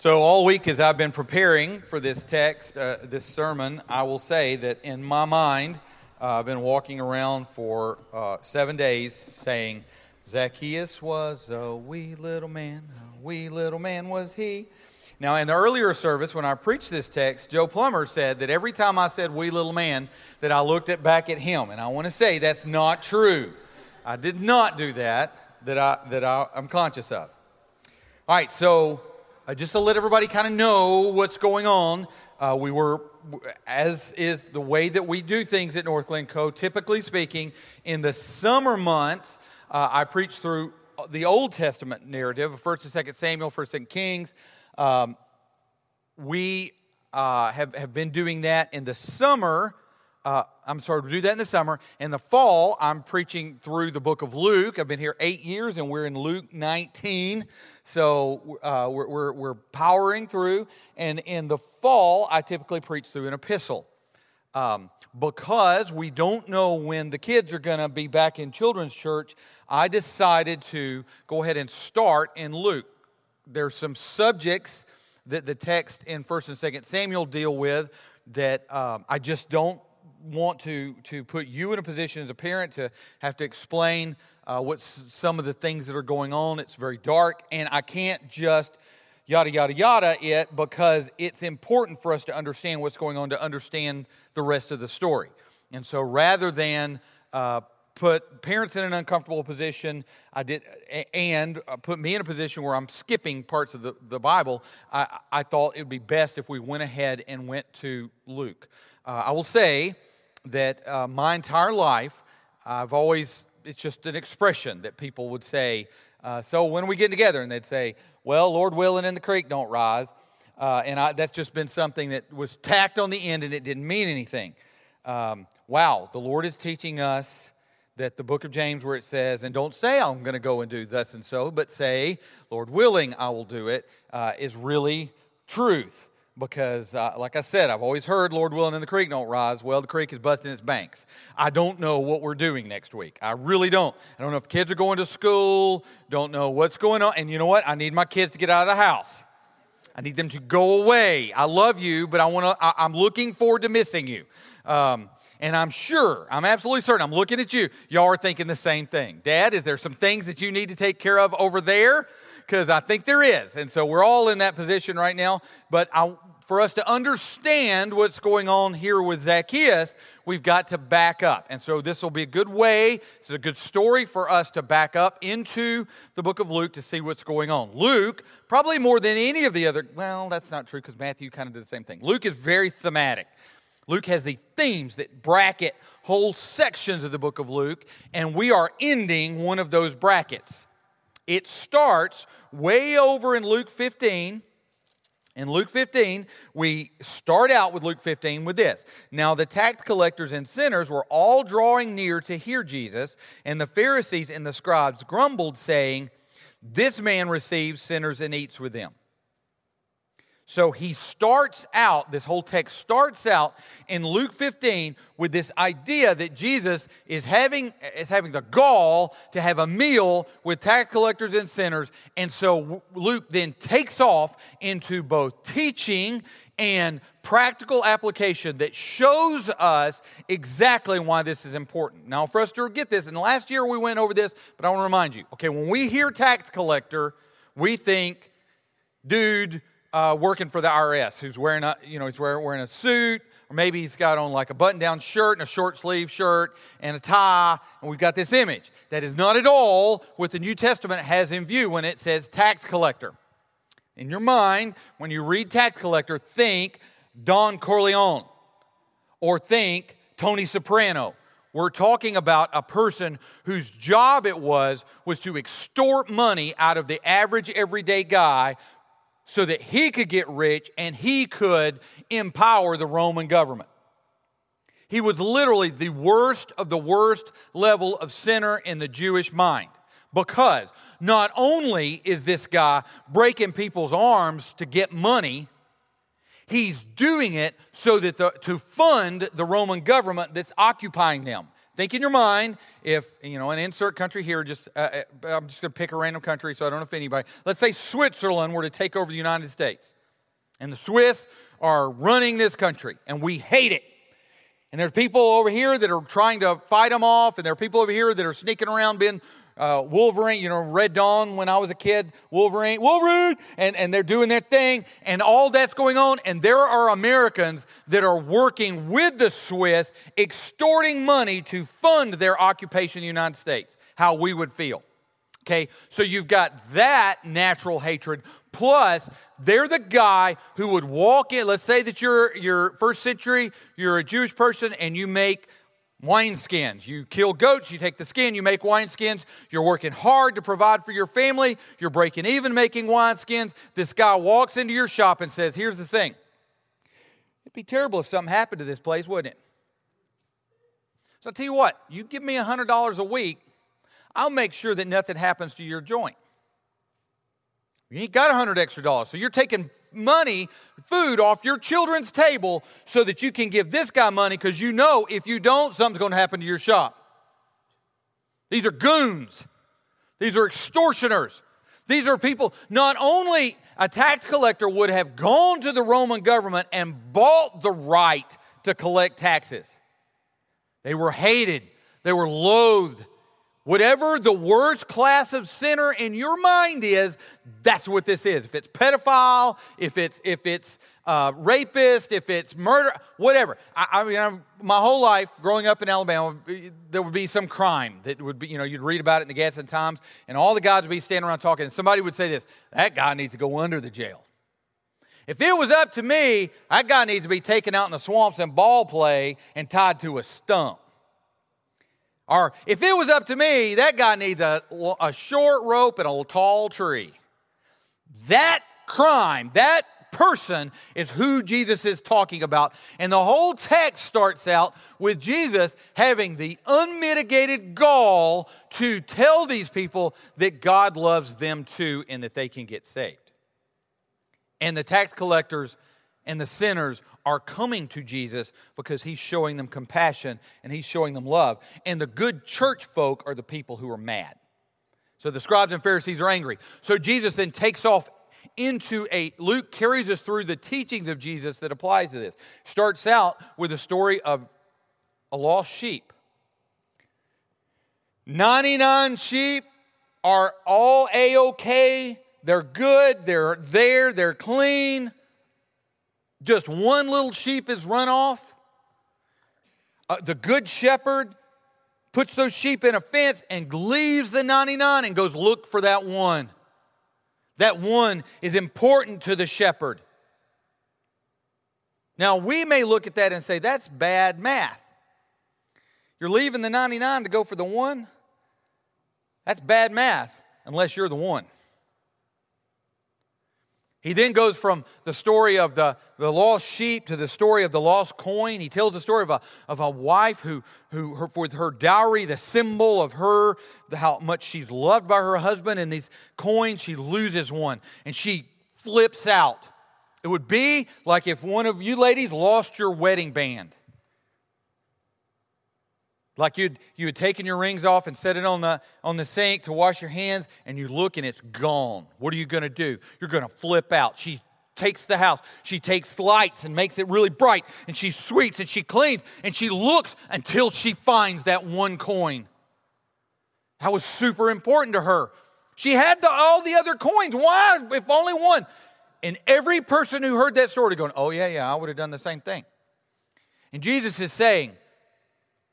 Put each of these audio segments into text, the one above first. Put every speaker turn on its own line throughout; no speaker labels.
So, all week as I've been preparing for this text, uh, this sermon, I will say that in my mind, uh, I've been walking around for uh, seven days saying, Zacchaeus was a wee little man, a wee little man was he. Now, in the earlier service, when I preached this text, Joe Plummer said that every time I said wee little man, that I looked at back at him. And I want to say that's not true. I did not do that, that, I, that I, I'm conscious of. All right, so uh, just to let everybody kind of know what's going on, uh, we were, as is the way that we do things at North Glencoe, typically speaking, in the summer months, uh, I preach through the Old Testament narrative, 1st and 2nd Samuel, 1st and Kings. Um, we uh, have, have been doing that in the summer uh, I'm sorry, to do that in the summer. In the fall, I'm preaching through the book of Luke. I've been here eight years, and we're in Luke 19. So uh, we're, we're, we're, powering through. And in the fall, I typically preach through an epistle. Um, because we don't know when the kids are going to be back in children's church, I decided to go ahead and start in Luke. There's some subjects that the text in 1st and 2nd Samuel deal with that um, I just don't want to, to put you in a position as a parent to have to explain uh, what's some of the things that are going on. It's very dark, and I can't just yada, yada, yada it because it's important for us to understand what's going on to understand the rest of the story. And so rather than uh, put parents in an uncomfortable position I did, and uh, put me in a position where I'm skipping parts of the, the Bible, I, I thought it would be best if we went ahead and went to Luke. Uh, I will say that uh, my entire life, I've always, it's just an expression that people would say, uh, So when we get together? And they'd say, Well, Lord willing, and the creek don't rise. Uh, and I, that's just been something that was tacked on the end and it didn't mean anything. Um, wow, the Lord is teaching us that the book of James, where it says, and don't say I'm going to go and do thus and so, but say, Lord willing, I will do it, uh, is really truth because, uh, like I said, I've always heard, Lord willing, and the creek don't rise. Well, the creek is busting its banks. I don't know what we're doing next week. I really don't. I don't know if kids are going to school, don't know what's going on. And you know what? I need my kids to get out of the house. I need them to go away. I love you, but I want to. I, am looking forward to missing you. Um, and I'm sure, I'm absolutely certain, I'm looking at you. Y'all are thinking the same thing. Dad, is there some things that you need to take care of over there? Because I think there is. And so we're all in that position right now. But I, for us to understand what's going on here with Zacchaeus, we've got to back up. And so this will be a good way, it's a good story for us to back up into the book of Luke to see what's going on. Luke, probably more than any of the other, well, that's not true because Matthew kind of did the same thing. Luke is very thematic. Luke has the themes that bracket whole sections of the book of Luke, and we are ending one of those brackets. It starts way over in Luke 15 in Luke 15, we start out with Luke 15 with this. Now, the tax collectors and sinners were all drawing near to hear Jesus, and the Pharisees and the scribes grumbled, saying, This man receives sinners and eats with them. So he starts out, this whole text starts out in Luke 15 with this idea that Jesus is having, is having the gall to have a meal with tax collectors and sinners. And so Luke then takes off into both teaching and practical application that shows us exactly why this is important. Now, for us to get this, and last year we went over this, but I want to remind you okay, when we hear tax collector, we think, dude, uh, working for the IRS who's wearing a, you know, he's wearing, wearing a suit, or maybe he's got on like a button down shirt and a short sleeve shirt and a tie, and we've got this image. That is not at all what the New Testament has in view when it says tax collector. In your mind, when you read tax collector, think Don Corleone or think Tony Soprano. We're talking about a person whose job it was was to extort money out of the average everyday guy so that he could get rich and he could empower the Roman government. He was literally the worst of the worst level of sinner in the Jewish mind because not only is this guy breaking people's arms to get money, he's doing it so that the, to fund the Roman government that's occupying them. Think in your mind if, you know, an insert country here, just, uh, uh I'm just going to pick a random country so I don't offend anybody. Let's say Switzerland were to take over the United States. And the Swiss are running this country, and we hate it. And there's people over here that are trying to fight them off, and there are people over here that are sneaking around being uh, Wolverine, you know, Red Dawn when I was a kid, Wolverine, Wolverine, and, and they're doing their thing, and all that's going on. And there are Americans that are working with the Swiss, extorting money to fund their occupation in the United States. How we would feel. Okay, so you've got that natural hatred, plus they're the guy who would walk in. Let's say that you're, you're first century, you're a Jewish person, and you make wineskins. You kill goats, you take the skin, you make wineskins. You're working hard to provide for your family. You're breaking even making wineskins. This guy walks into your shop and says, Here's the thing. It'd be terrible if something happened to this place, wouldn't it? So I'll tell you what, you give me $100 a week, I'll make sure that nothing happens to your joint. You ain't got a hundred extra dollars. So you're taking money, food off your children's table so that you can give this guy money because you know if you don't, something's going to happen to your shop. These are goons. These are extortioners. These are people, not only a tax collector would have gone to the Roman government and bought the right to collect taxes, they were hated, they were loathed, Whatever the worst class of sinner in your mind is, that's what this is. If it's pedophile, if it's if it's uh, rapist, if it's murder, whatever. I, I mean, I'm, my whole life growing up in Alabama, there would be some crime that would be, you know, you'd read about it in the Gadsden Times, and all the guys would be standing around talking, and somebody would say this: "That guy needs to go under the jail." If it was up to me, that guy needs to be taken out in the swamps and ball play and tied to a stump. Or if it was up to me, that guy needs a, a short rope and a tall tree. That crime, that person is who Jesus is talking about. And the whole text starts out with Jesus having the unmitigated gall to tell these people that God loves them too and that they can get saved. And the tax collectors and the sinners are coming to Jesus because he's showing them compassion and he's showing them love. And the good church folk are the people who are mad. So the scribes and Pharisees are angry. So Jesus then takes off into a Luke carries us through the teachings of Jesus that applies to this. Starts out with a story of a lost sheep. 99 sheep are all a okay. They're good, they're there, they're clean just one little sheep is run off, uh, the good shepherd puts those sheep in a fence and leaves the 99 and goes look for that one. That one is important to the shepherd. Now, we may look at that and say, that's bad math. You're leaving the 99 to go for the one? That's bad math, unless you're the one. He then goes from the story of the, the lost sheep to the story of the lost coin. He tells the story of a, of a wife who, who her, with her dowry, the symbol of her, the, how much she's loved by her husband, and these coins, she loses one and she flips out. It would be like if one of you ladies lost your wedding band. Like you'd, you had taken your rings off and set it on the, on the sink to wash your hands, and you look and it's gone. What are you going to do? You're going to flip out. She takes the house, she takes lights and makes it really bright, and she sweeps and she cleans and she looks until she finds that one coin. That was super important to her. She had the, all the other coins. Why, if only one? And every person who heard that story going, Oh, yeah, yeah, I would have done the same thing. And Jesus is saying,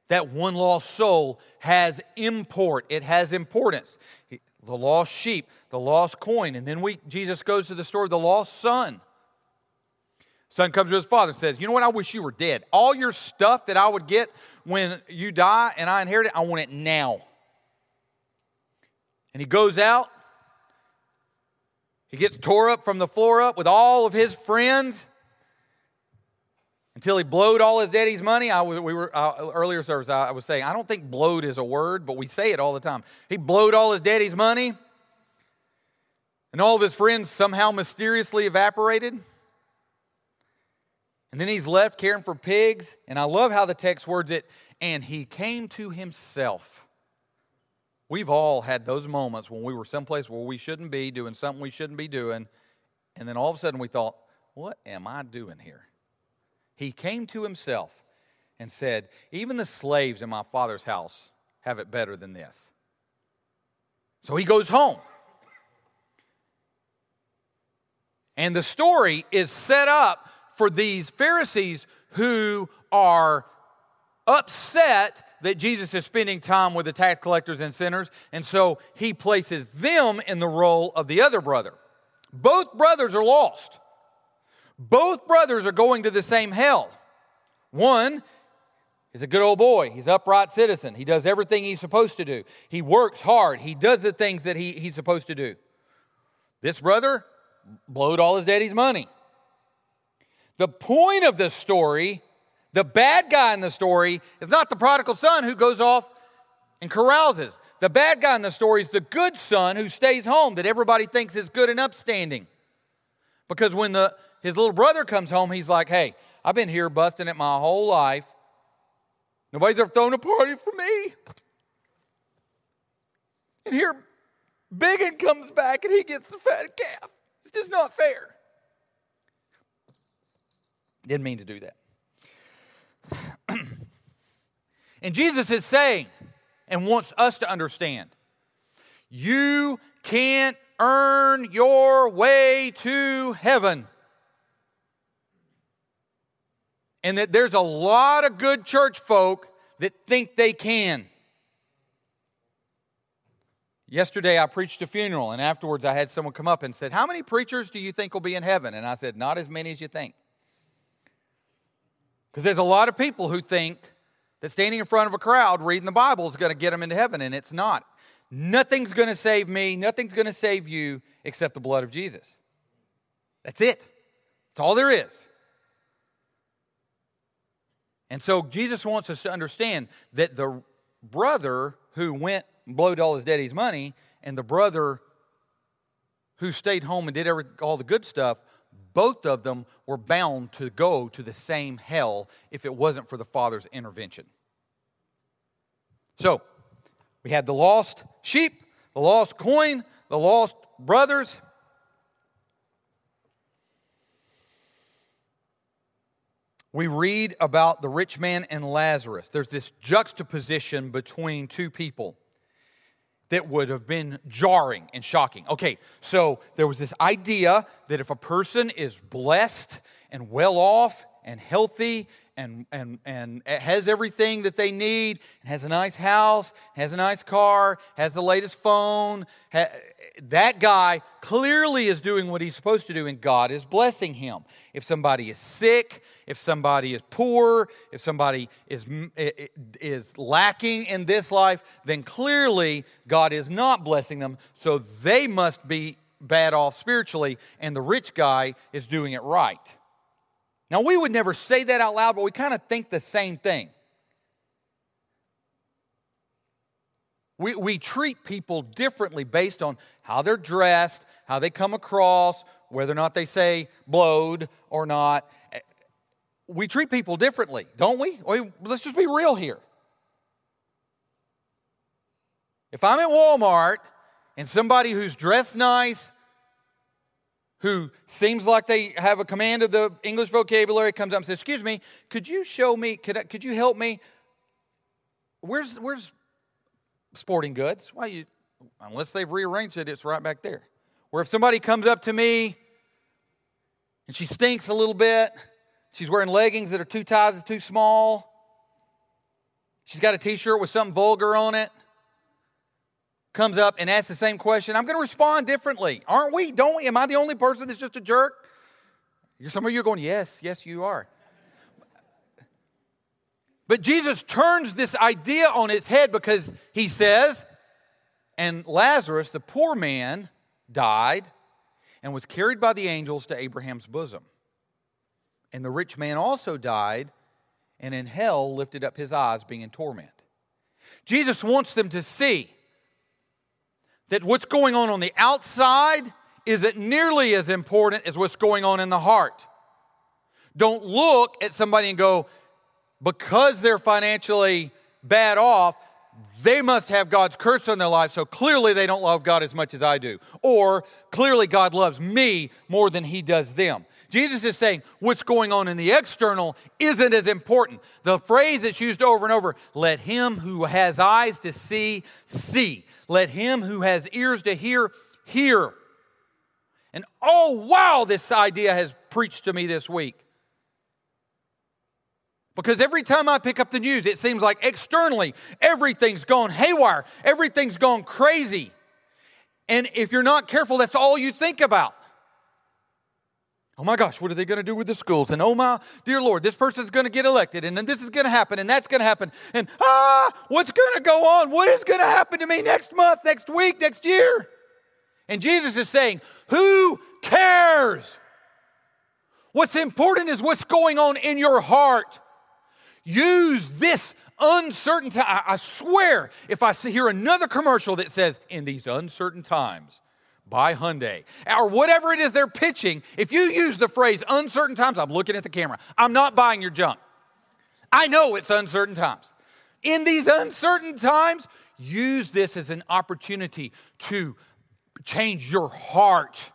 that one lost soul has import, it has importance. The lost sheep, the lost coin. And then we, Jesus goes to the story of the lost son. Son comes to his father and says, You know what? I wish you were dead. All your stuff that I would get when you die and I inherit it, I want it now. And he goes out. He gets tore up from the floor up with all of his friends until he blowed all his daddy's money. I was, we were uh, earlier service. I, I was saying I don't think blowed is a word, but we say it all the time. He blowed all his daddy's money, and all of his friends somehow mysteriously evaporated. And then he's left caring for pigs. And I love how the text words it. and he came to himself. We've all had those moments when we were someplace where we shouldn't be, doing something we shouldn't be doing, and then all of a sudden we thought, What am I doing here? He came to himself and said, Even the slaves in my father's house have it better than this. So he goes home. And the story is set up for these Pharisees who are upset that Jesus is spending time with the tax collectors and sinners, and so he places them in the role of the other brother. Both brothers are lost. Both brothers are going to the same hell. One is a good old boy. He's upright citizen. He does everything he's supposed to do. He works hard. He does the things that he, he's supposed to do. This brother blowed all his daddy's money. The point of the story, the bad guy in the story, is not the prodigal son who goes off and carouses. The bad guy in the story is the good son who stays home that everybody thinks is good and upstanding. Because when the, his little brother comes home, he's like, hey, I've been here busting it my whole life. Nobody's ever thrown a party for me. And here, Biggin comes back and he gets the fat calf. It's just not fair. Didn't mean to do that. and Jesus is saying, and wants us to understand, you can't earn your way to heaven. And that there's a lot of good church folk that think they can. Yesterday, I preached a funeral, and afterwards, I had someone come up and said, How many preachers do you think will be in heaven? And I said, Not as many as you think. Because there's a lot of people who think that standing in front of a crowd reading the Bible is going to get them into heaven, and it's not. Nothing's going to save me, nothing's going to save you except the blood of Jesus. That's it. That's all there is. And so Jesus wants us to understand that the brother who went and blowed all his daddy's money, and the brother who stayed home and did every, all the good stuff, both of them were bound to go to the same hell if it wasn't for the father's intervention. So, we had the lost sheep, the lost coin, the lost brothers. We read about the rich man and Lazarus. There's this juxtaposition between two people that would have been jarring and shocking. Okay, so there was this idea that if a person is blessed and well off and healthy and, and, and has everything that they need, has a nice house, has a nice car, has the latest phone, ha- that guy clearly is doing what he's supposed to do, and God is blessing him. If somebody is sick, if somebody is poor, if somebody is, is lacking in this life, then clearly God is not blessing them, so they must be bad off spiritually, and the rich guy is doing it right. Now, we would never say that out loud, but we kind of think the same thing. We, we treat people differently based on how they're dressed, how they come across, whether or not they say blowed or not. Eh, we treat people differently, don't we? we let's just be real here. If I'm at Walmart and somebody who's dressed nice, who seems like they have a command of the English vocabulary comes up and says, Excuse me, could you show me, could, I, could you help me? Where's, where's sporting goods. Why you, unless they've rearranged it, it's right back there. Where if somebody comes up to me and she stinks a little bit, she's wearing leggings that are two sizes too small, she's got a t shirt with something vulgar on it, comes up and asks the same question, I'm going to respond differently. Aren't we? Don't we? Am I the only person that's just a jerk? Some of you are going, Yes, yes, you are. But Jesus turns this idea on its head because he says, and Lazarus, the poor man, died and was carried by the angels to Abraham's bosom. And the rich man also died and in hell lifted up his eyes, being in torment. Jesus wants them to see that what's going on on the outside isn't nearly as important as what's going on in the heart. Don't look at somebody and go, because they're financially bad off, they must have God's curse on their life, so clearly they don't love God as much as I do. Or clearly God loves me more than he does them. Jesus is saying what's going on in the external isn't as important. The phrase that's used over and over let him who has eyes to see, see. Let him who has ears to hear, hear. And oh, wow, this idea has preached to me this week. Because every time I pick up the news, it seems like externally everything's gone haywire, everything's gone crazy. And if you're not careful, that's all you think about. Oh my gosh, what are they going to do with the schools? And oh my dear Lord, this person's going to get elected, and then this is going to happen, and that's going to happen. And ah, what's going to go on? What is going to happen to me next month, next week, next year? And Jesus is saying, Who cares? What's important is what's going on in your heart. Use this uncertain time. I, swear, if I hear another commercial that says, in these uncertain times, buy Hyundai, or whatever it is they're pitching, if you use the phrase uncertain times, I'm looking at the camera. I'm not buying your junk. I know it's uncertain times. In these uncertain times, use this as an opportunity to change your heart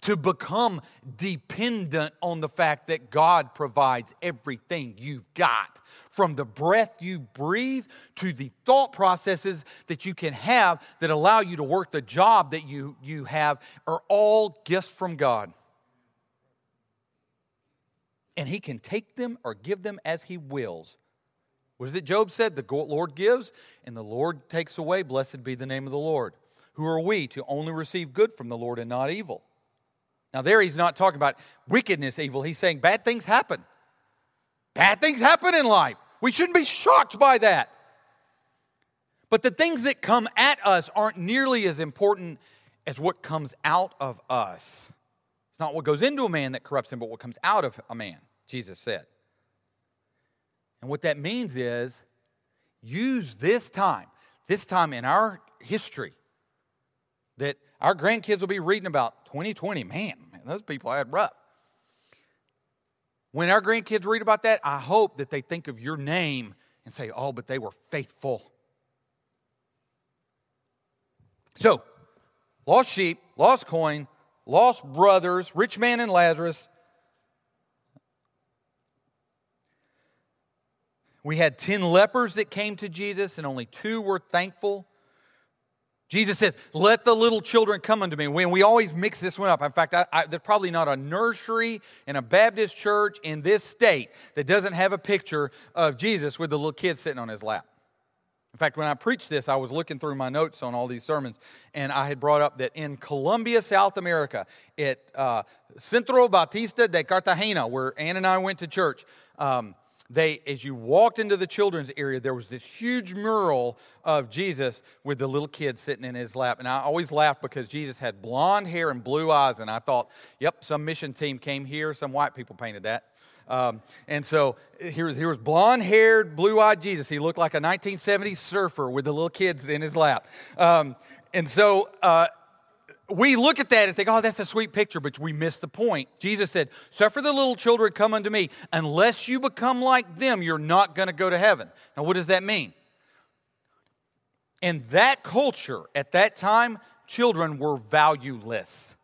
to become dependent on the fact that God provides everything you've got. From the breath you breathe to the thought processes that you can have that allow you to work the job that you, you have are all gifts from God. And He can take them or give them as He wills. What is it Job said? The Lord gives and the Lord takes away. Blessed be the name of the Lord. Who are we to only receive good from the Lord and not evil? Now, there he's not talking about wickedness, evil. He's saying bad things happen. Bad things happen in life. We shouldn't be shocked by that. But the things that come at us aren't nearly as important as what comes out of us. It's not what goes into a man that corrupts him, but what comes out of a man, Jesus said. And what that means is use this time, this time in our history that our grandkids will be reading about 2020. Man, those people had rough. When our grandkids read about that, I hope that they think of your name and say, oh, but they were faithful. So, lost sheep, lost coin, lost brothers, rich man and Lazarus. We had 10 lepers that came to Jesus, and only two were thankful. Jesus says, Let the little children come unto me. When we always mix this one up. In fact, I, I, there's probably not a nursery in a Baptist church in this state that doesn't have a picture of Jesus with the little kid sitting on his lap. In fact, when I preached this, I was looking through my notes on all these sermons, and I had brought up that in Colombia, South America, at uh, Centro Bautista de Cartagena, where Ann and I went to church, um, they as you walked into the children's area there was this huge mural of jesus with the little kid sitting in his lap and i always laughed because jesus had blonde hair and blue eyes and i thought yep some mission team came here some white people painted that um, and so here was, here was blonde haired, blue eyed Jesus. He looked like a 1970s surfer with the little kids in his lap. Um, and so uh, we look at that and think, oh, that's a sweet picture, but we miss the point. Jesus said, Suffer the little children come unto me. Unless you become like them, you're not going to go to heaven. Now, what does that mean? In that culture, at that time, children were valueless.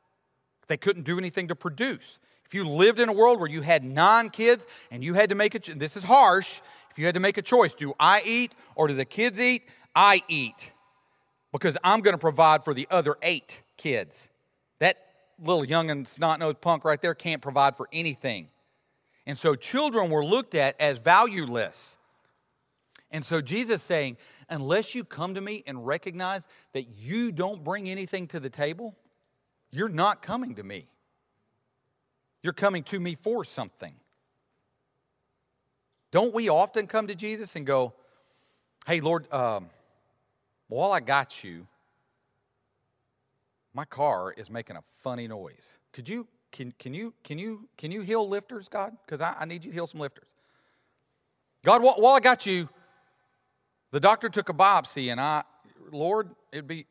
They couldn't do anything to produce. If you lived in a world where you had nine kids and you had to make a this is harsh, if you had to make a choice, do I eat or do the kids eat? I eat because I'm going to provide for the other eight kids. That little young and snot nosed punk right there can't provide for anything. And so children were looked at as valueless. And so Jesus saying, unless you come to me and recognize that you don't bring anything to the table, you're not coming to me. You're coming to me for something. Don't we often come to Jesus and go, hey, Lord, um, while I got you, my car is making a funny noise. Could you, can, can you, can you, can you heal lifters, God? Because I, I need you to heal some lifters. God, while, while I got you, the doctor took a biopsy, and I, Lord, it'd be,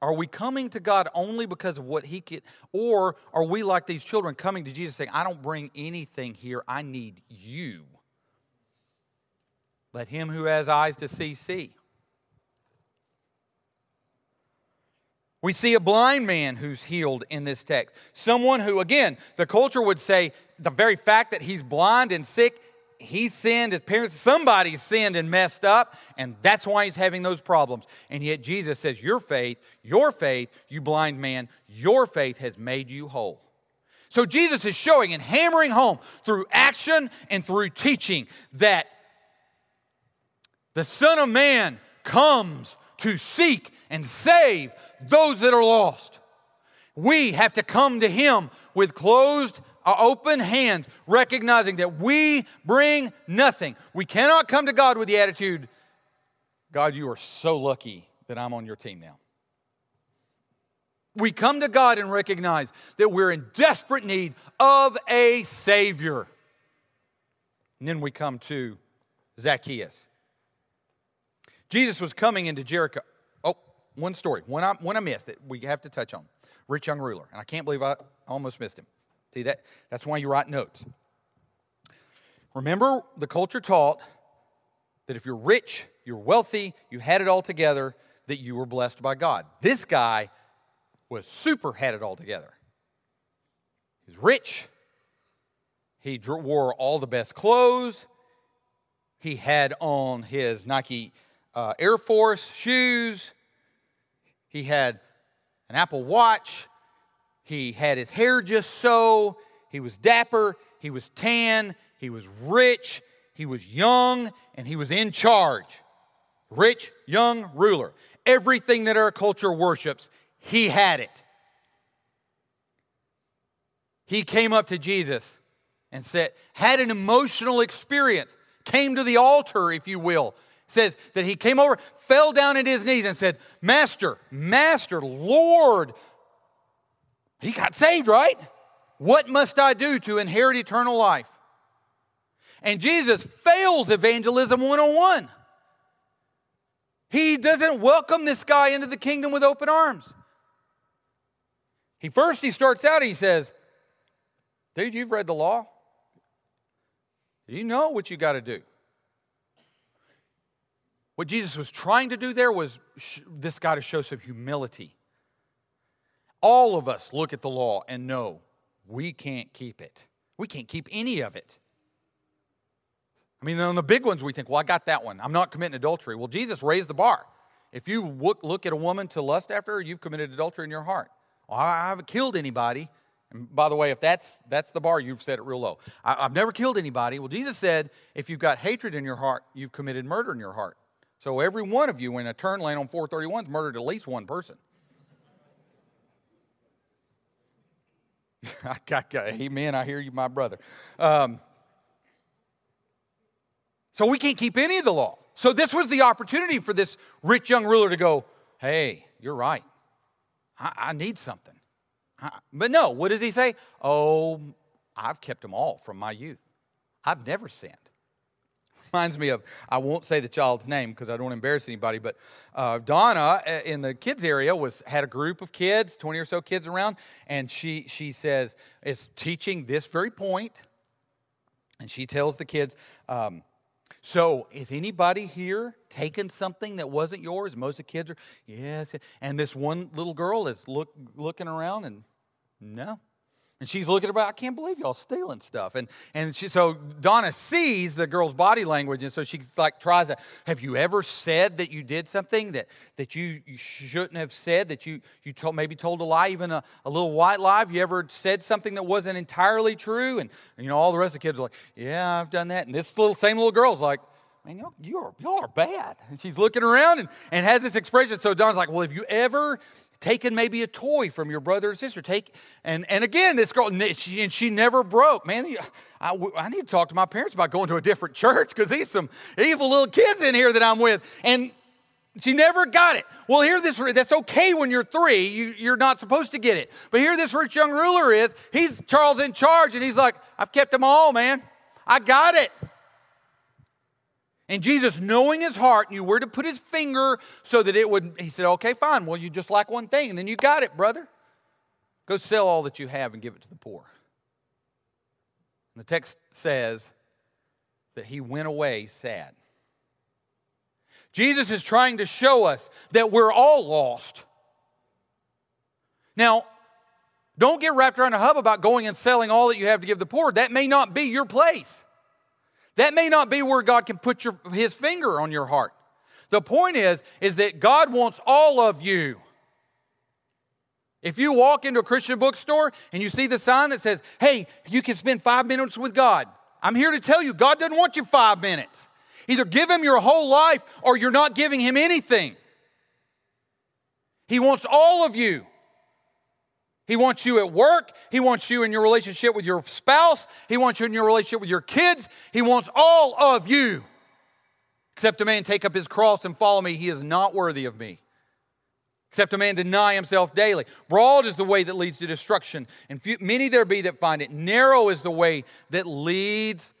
are we coming to God only because of what He can, or are we like these children coming to Jesus saying, I don't bring anything here, I need you? Let him who has eyes to see, see. We see a blind man who's healed in this text. Someone who, again, the culture would say the very fact that he's blind and sick, he sinned, his parents, somebody sinned and messed up, and that's why he's having those problems. And yet Jesus says, Your faith, your faith, you blind man, your faith has made you whole. So Jesus is showing and hammering home through action and through teaching that the Son of Man comes to seek and save those that are lost. We have to come to Him with closed, uh, open hands, recognizing that we bring nothing. We cannot come to God with the attitude, God, you are so lucky that I'm on your team now. We come to God and recognize that we're in desperate need of a Savior. And then we come to Zacchaeus. Jesus was coming into Jericho one story, one I, one I missed that we have to touch on. Rich young ruler. And I can't believe I almost missed him. See that? That's why you write notes. Remember, the culture taught that if you're rich, you're wealthy, you had it all together, that you were blessed by God. This guy was super had it all together. He's rich. He wore all the best clothes. He had on his Nike uh, Air Force shoes. He had an Apple Watch. He had his hair just so. He was dapper. He was tan. He was rich. He was young. And he was in charge. Rich, young ruler. Everything that our culture worships, he had it. He came up to Jesus and said, had an emotional experience, came to the altar, if you will, says that he came over, fell down at his knees, and said, Master, Master, Lord. He got saved, right? What must I do to inherit eternal life? And Jesus fails evangelism 101. He doesn't welcome this guy into the kingdom with open arms. He first he starts out, he says, Dude, you've read the law. You know what you got to do. What Jesus was trying to do there was sh- this guy to show some humility. All of us look at the law and know we can't keep it. We can't keep any of it. I mean, on the big ones, we think, well, I got that one. I'm not committing adultery. Well, Jesus raised the bar. If you look, look at a woman to lust after her, you've committed adultery in your heart. Well, I haven't killed anybody. And by the way, if that's, that's the bar, you've set it real low. I, I've never killed anybody. Well, Jesus said, if you've got hatred in your heart, you've committed murder in your heart. So every one of you in a turn lane on 431 has murdered at least one person. Amen. I hear you, my brother. Um, so we can't keep any of the law. So this was the opportunity for this rich young ruler to go, hey, you're right. I, I need something. I, but no, what does he say? Oh, I've kept them all from my youth. I've never sinned reminds me of, I won't say the child's name because I don't embarrass anybody, but uh, Donna uh, in the kids area was had a group of kids, 20 or so kids around, and she, she says, is teaching this very point, and she tells the kids, um, so, is anybody here taking something that wasn't yours? Most of the kids are, yes. And this one little girl is look, looking around and, no, and she's looking her, I can't believe y'all stealing stuff. And, and she, so Donna sees the girl's body language, and so she like tries to, have you ever said that you did something that, that you, you shouldn't have said, that you, you told, maybe told a lie, even a, a little white lie? Have you ever said something that wasn't entirely true? And, you know, all the rest of the kids are like, yeah, I've done that. And this little same little girl's like, man, y'all, you're, y'all are bad. And she's looking around and, and has this expression. So Donna's like, well, have you ever taken maybe a toy from your brother or sister. Take and and again, this girl she, and she never broke. Man, I, I need to talk to my parents about going to a different church because these some evil little kids in here that I'm with. And she never got it. Well, here this that's okay when you're three. You, you're not supposed to get it. But here this rich young ruler is. He's Charles in charge, and he's like, I've kept them all, man. I got it. And Jesus, knowing his heart, knew where to put his finger so that it would, he said, okay, fine. Well, you just like one thing, and then you got it, brother. Go sell all that you have and give it to the poor. And the text says that he went away sad. Jesus is trying to show us that we're all lost. Now, don't get wrapped around a hub about going and selling all that you have to give the poor. That may not be your place. That may not be where God can put your, his finger on your heart. The point is, is that God wants all of you. If you walk into a Christian bookstore and you see the sign that says, hey, you can spend five minutes with God, I'm here to tell you, God doesn't want you five minutes. Either give Him your whole life or you're not giving Him anything. He wants all of you. He wants you at work. He wants you in your relationship with your spouse. He wants you in your relationship with your kids. He wants all of you. Except a man take up his cross and follow me, he is not worthy of me. Except a man deny himself daily. Broad is the way that leads to destruction, and few, many there be that find it. Narrow is the way that leads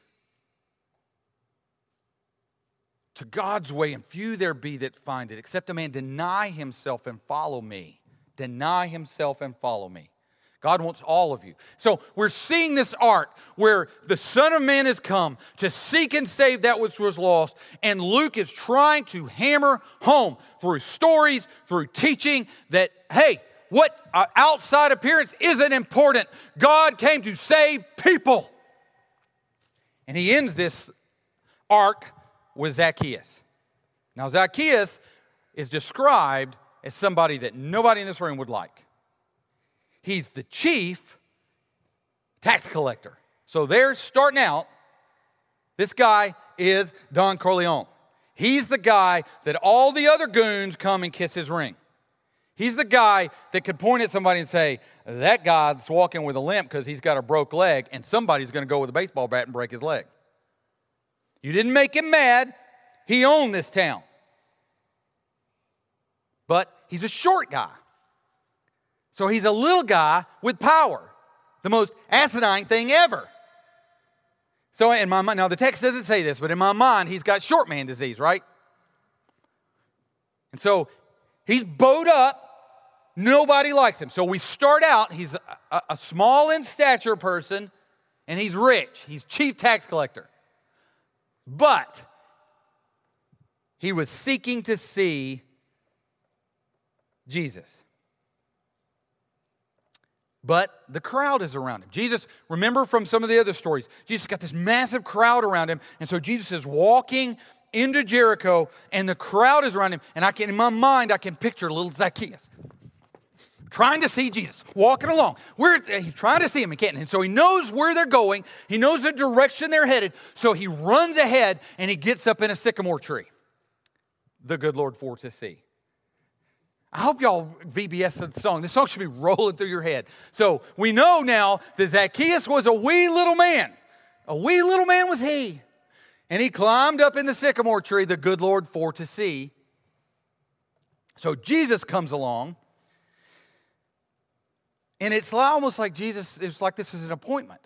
to God's way, and few there be that find it. Except a man deny himself and follow me. Deny himself and follow me. God wants all of you. So we're seeing this arc where the Son of Man has come to seek and save that which was lost. And Luke is trying to hammer home through stories, through teaching, that, hey, what uh, outside appearance isn't important. God came to save people. And he ends this arc with Zacchaeus. Now, Zacchaeus is described as somebody that nobody in this room would like. He's the chief tax collector. So they're starting out. This guy is Don Corleone. He's the guy that all the other goons come and kiss his ring. He's the guy that could point at somebody and say, That guy's walking with a limp because he's got a broke leg, and somebody's going to go with a baseball bat and break his leg. You didn't make him mad. He owned this town. He's a short guy. So he's a little guy with power, the most asinine thing ever. So in my mind, now the text doesn't say this, but in my mind, he's got short man disease, right? And so he's bowed up. Nobody likes him. So we start out, he's a, a small in stature person, and he's rich. He's chief tax collector. But he was seeking to see Jesus but the crowd is around him. Jesus, remember from some of the other stories, Jesus got this massive crowd around him. And so Jesus is walking into Jericho, and the crowd is around him. And I can, in my mind, I can picture little Zacchaeus trying to see Jesus, walking along. Where he's trying to see him, he can't. And so he knows where they're going, he knows the direction they're headed. So he runs ahead and he gets up in a sycamore tree. The good Lord for to see. I hope y'all VBS the song. This song should be rolling through your head. So we know now that Zacchaeus was a wee little man. A wee little man was he. And he climbed up in the sycamore tree, the good Lord for to see. So Jesus comes along. And it's almost like Jesus, it's like this is an appointment.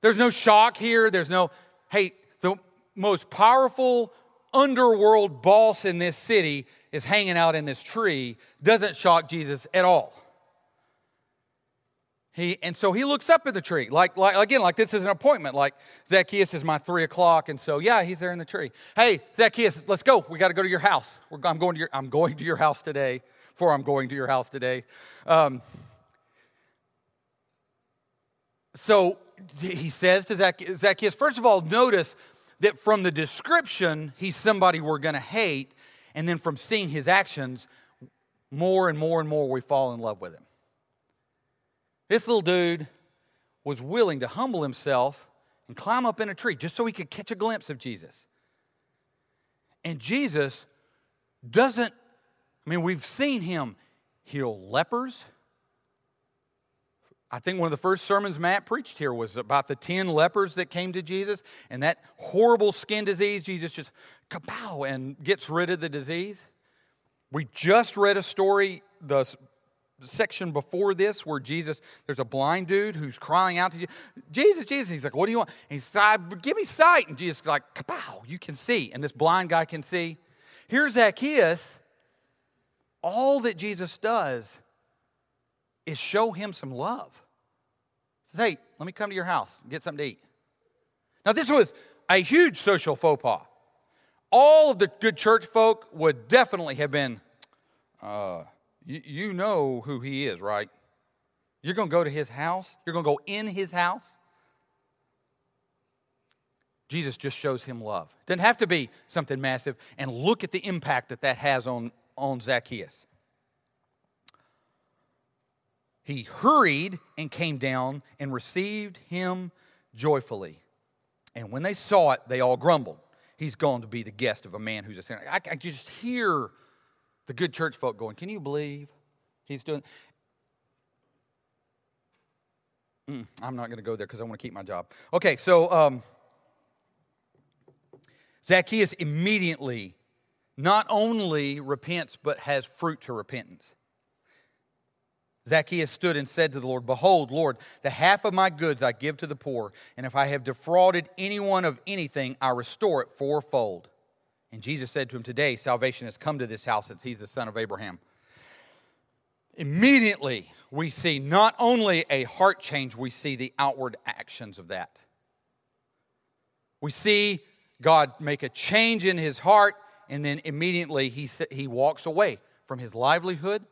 There's no shock here. There's no, hey, the most powerful underworld boss in this city is hanging out in this tree doesn't shock Jesus at all. He, and so he looks up at the tree, like, like again, like this is an appointment. Like Zacchaeus is my three o'clock, and so yeah, he's there in the tree. Hey, Zacchaeus, let's go. We got to go to your house. We're, I'm going to your, I'm going to your house today. For I'm going to your house today. Um, so he says to Zacchaeus, first of all, notice that from the description, he's somebody we're going to hate. And then from seeing his actions, more and more and more we fall in love with him. This little dude was willing to humble himself and climb up in a tree just so he could catch a glimpse of Jesus. And Jesus doesn't, I mean, we've seen him heal lepers. I think one of the first sermons Matt preached here was about the 10 lepers that came to Jesus and that horrible skin disease. Jesus just kapow and gets rid of the disease. We just read a story, the section before this, where Jesus, there's a blind dude who's crying out to Jesus, Jesus, Jesus. He's like, What do you want? And he's like, Give me sight. And Jesus is like, kapow, you can see. And this blind guy can see. Here's Zacchaeus. All that Jesus does is show him some love. Says, Hey, let me come to your house and get something to eat. Now, this was a huge social faux pas all of the good church folk would definitely have been, uh, you, you know who he is, right? You're going to go to his house? You're going to go in his house? Jesus just shows him love. Doesn't have to be something massive. And look at the impact that that has on, on Zacchaeus. He hurried and came down and received him joyfully. And when they saw it, they all grumbled. He's going to be the guest of a man who's a sinner. I, I just hear the good church folk going, Can you believe he's doing? Mm, I'm not going to go there because I want to keep my job. Okay, so um, Zacchaeus immediately not only repents, but has fruit to repentance. Zacchaeus stood and said to the Lord, Behold, Lord, the half of my goods I give to the poor, and if I have defrauded anyone of anything, I restore it fourfold. And Jesus said to him, Today salvation has come to this house since he's the son of Abraham. Immediately, we see not only a heart change, we see the outward actions of that. We see God make a change in his heart, and then immediately he, he walks away from his livelihood.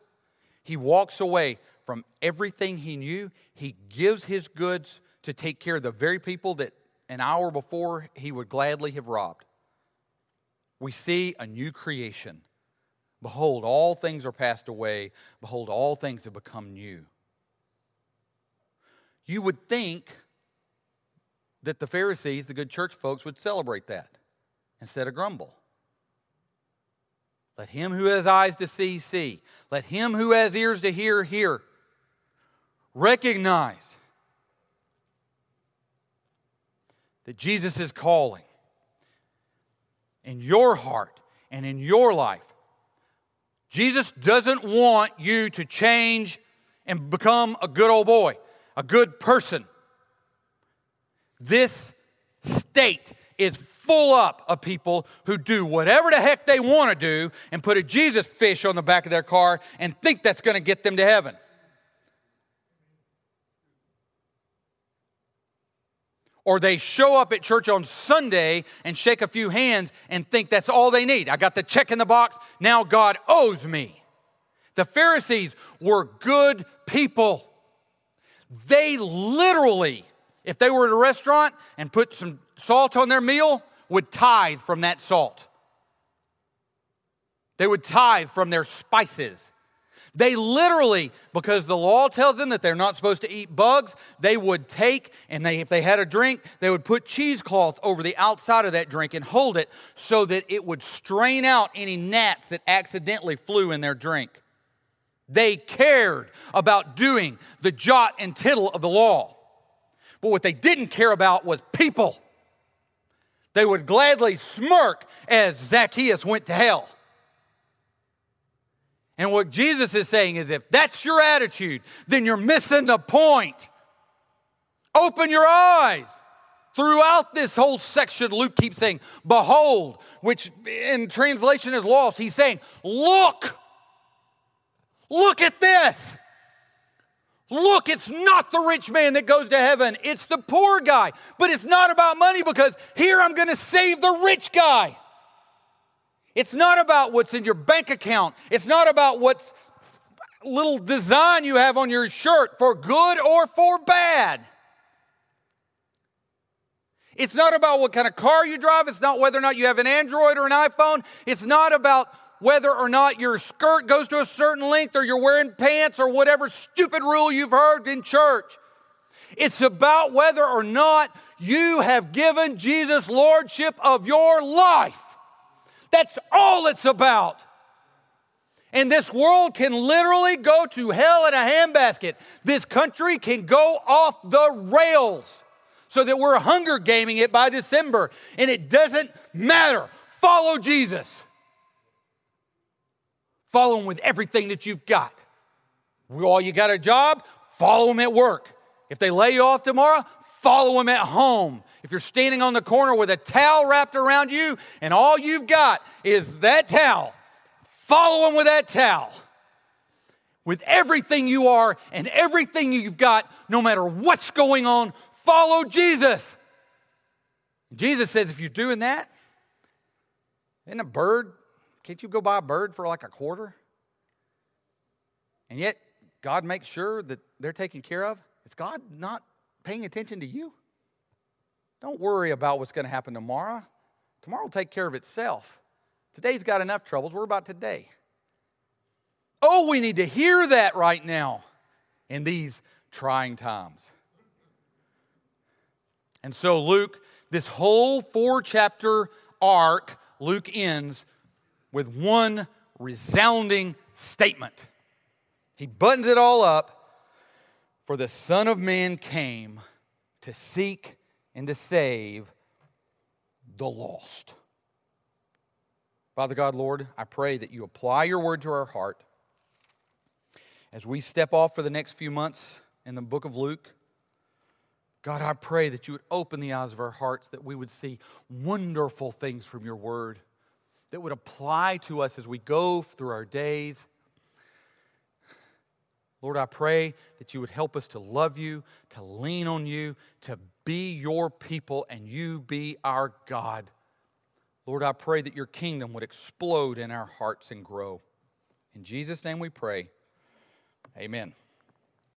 He walks away from everything he knew. He gives his goods to take care of the very people that an hour before he would gladly have robbed. We see a new creation. Behold, all things are passed away. Behold, all things have become new. You would think that the Pharisees, the good church folks, would celebrate that instead of grumble. Let him who has eyes to see, see. Let him who has ears to hear, hear. Recognize that Jesus is calling in your heart and in your life. Jesus doesn't want you to change and become a good old boy, a good person. This state is full up of people who do whatever the heck they want to do and put a Jesus fish on the back of their car and think that's going to get them to heaven. Or they show up at church on Sunday and shake a few hands and think that's all they need. I got the check in the box, now God owes me. The Pharisees were good people. They literally if they were at a restaurant and put some salt on their meal, would tithe from that salt. They would tithe from their spices. They literally, because the law tells them that they're not supposed to eat bugs, they would take and they, if they had a drink, they would put cheesecloth over the outside of that drink and hold it so that it would strain out any gnats that accidentally flew in their drink. They cared about doing the jot and tittle of the law. But what they didn't care about was people. They would gladly smirk as Zacchaeus went to hell. And what Jesus is saying is if that's your attitude, then you're missing the point. Open your eyes. Throughout this whole section, Luke keeps saying, Behold, which in translation is lost. He's saying, Look, look at this. Look, it's not the rich man that goes to heaven, it's the poor guy. But it's not about money because here I'm going to save the rich guy. It's not about what's in your bank account, it's not about what little design you have on your shirt for good or for bad. It's not about what kind of car you drive. It's not whether or not you have an Android or an iPhone. It's not about whether or not your skirt goes to a certain length or you're wearing pants or whatever stupid rule you've heard in church. It's about whether or not you have given Jesus lordship of your life. That's all it's about. And this world can literally go to hell in a handbasket. This country can go off the rails so that we're hunger gaming it by December. And it doesn't matter. Follow Jesus. Follow them with everything that you've got. While you got a job, follow them at work. If they lay you off tomorrow, follow them at home. If you're standing on the corner with a towel wrapped around you and all you've got is that towel, follow them with that towel. With everything you are and everything you've got, no matter what's going on, follow Jesus. Jesus says if you're doing that, Isn't a bird, can't you go buy a bird for like a quarter? And yet, God makes sure that they're taken care of. Is God not paying attention to you? Don't worry about what's going to happen tomorrow. Tomorrow will take care of itself. Today's got enough troubles. Worry about today. Oh, we need to hear that right now in these trying times. And so, Luke, this whole four chapter arc, Luke ends with one resounding statement. He buttons it all up. For the Son of Man came to seek and to save the lost. Father God, Lord, I pray that you apply your word to our heart as we step off for the next few months in the book of Luke. God, I pray that you would open the eyes of our hearts, that we would see wonderful things from your word, that would apply to us as we go through our days. Lord, I pray that you would help us to love you, to lean on you, to be your people, and you be our God. Lord, I pray that your kingdom would explode in our hearts and grow. In Jesus' name we pray. Amen.